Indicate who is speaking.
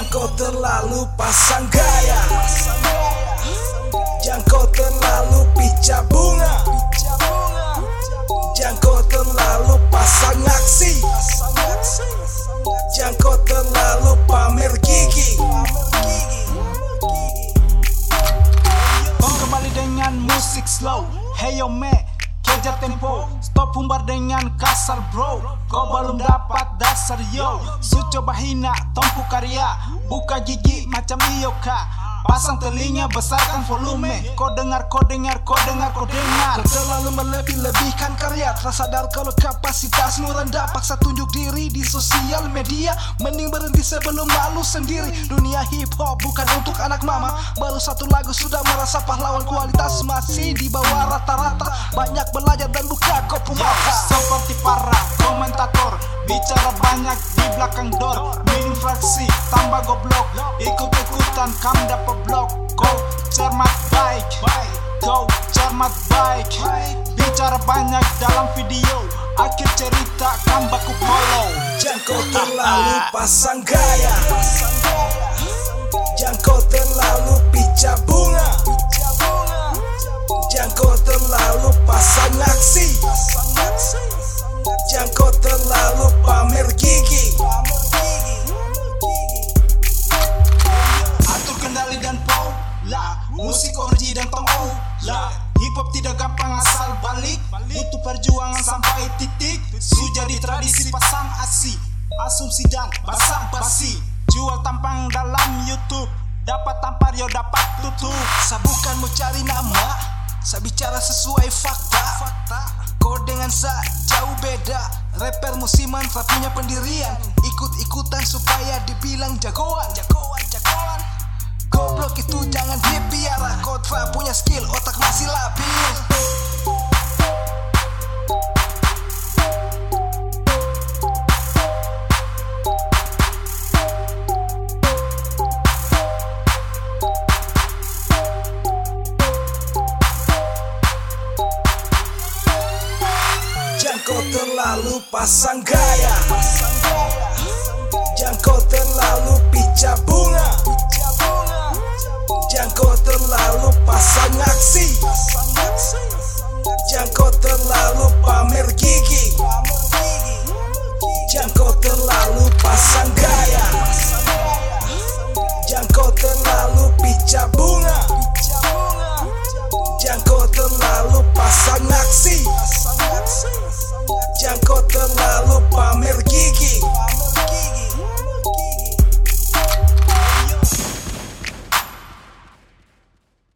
Speaker 1: Jangan terlalu pasang gaya. Jangan terlalu pica bunga. Jangan terlalu pasang aksi. Jangan terlalu pamer gigi.
Speaker 2: Kau kembali dengan musik slow. Hey yo me, kejar tempo. Stop humbar dengan kasar bro. Kau belum dasar yo Su coba hina, tompu karya Buka gigi macam Iyoka Pasang telinga, besarkan volume. Kau dengar, kau dengar, kau dengar, kau dengar
Speaker 1: Kau terlalu melebih-lebihkan karya Tak sadar kalau kapasitasmu rendah. Paksa tunjuk diri di sosial media Mending berhenti sebelum malu sendiri. Dunia hip hop bukan untuk anak mama. Baru satu lagu sudah merasa pahlawan Kualitas masih di bawah rata-rata. Banyak belajar dan buka kopu mata.
Speaker 2: Seperti para komentator Bicara banyak di belakang door Minim fraksi, tambah goblok. Ikut-ikutan kam dapat blok. Kau cermat baik. Kau cermat baik. Bicara banyak dalam video Akhir cerita kam baku follow.
Speaker 1: Jangan kau terlalu pasang gaya. Jangan kau
Speaker 2: Hip hop tidak gampang asal balik. Butuh perjuangan sampai titik. Su jadi tradisi pasang asi Asumsi dan basang basi. Jual tampang dalam YouTube Dapat tampar yo dapat tutup.
Speaker 1: Saya bukan mau cari nama Saya bicara sesuai fakta. Kau dengan saya jauh beda. Rapper musiman tak punya pendirian. Ikut-ikutan supaya dibilang jagoan Jagoan, jagoan. Goblok itu jangan dipiara Kau tak punya skill, otak si Jangan terlalu pasang gaya Jangan kau terlalu picap. Pasanyakzi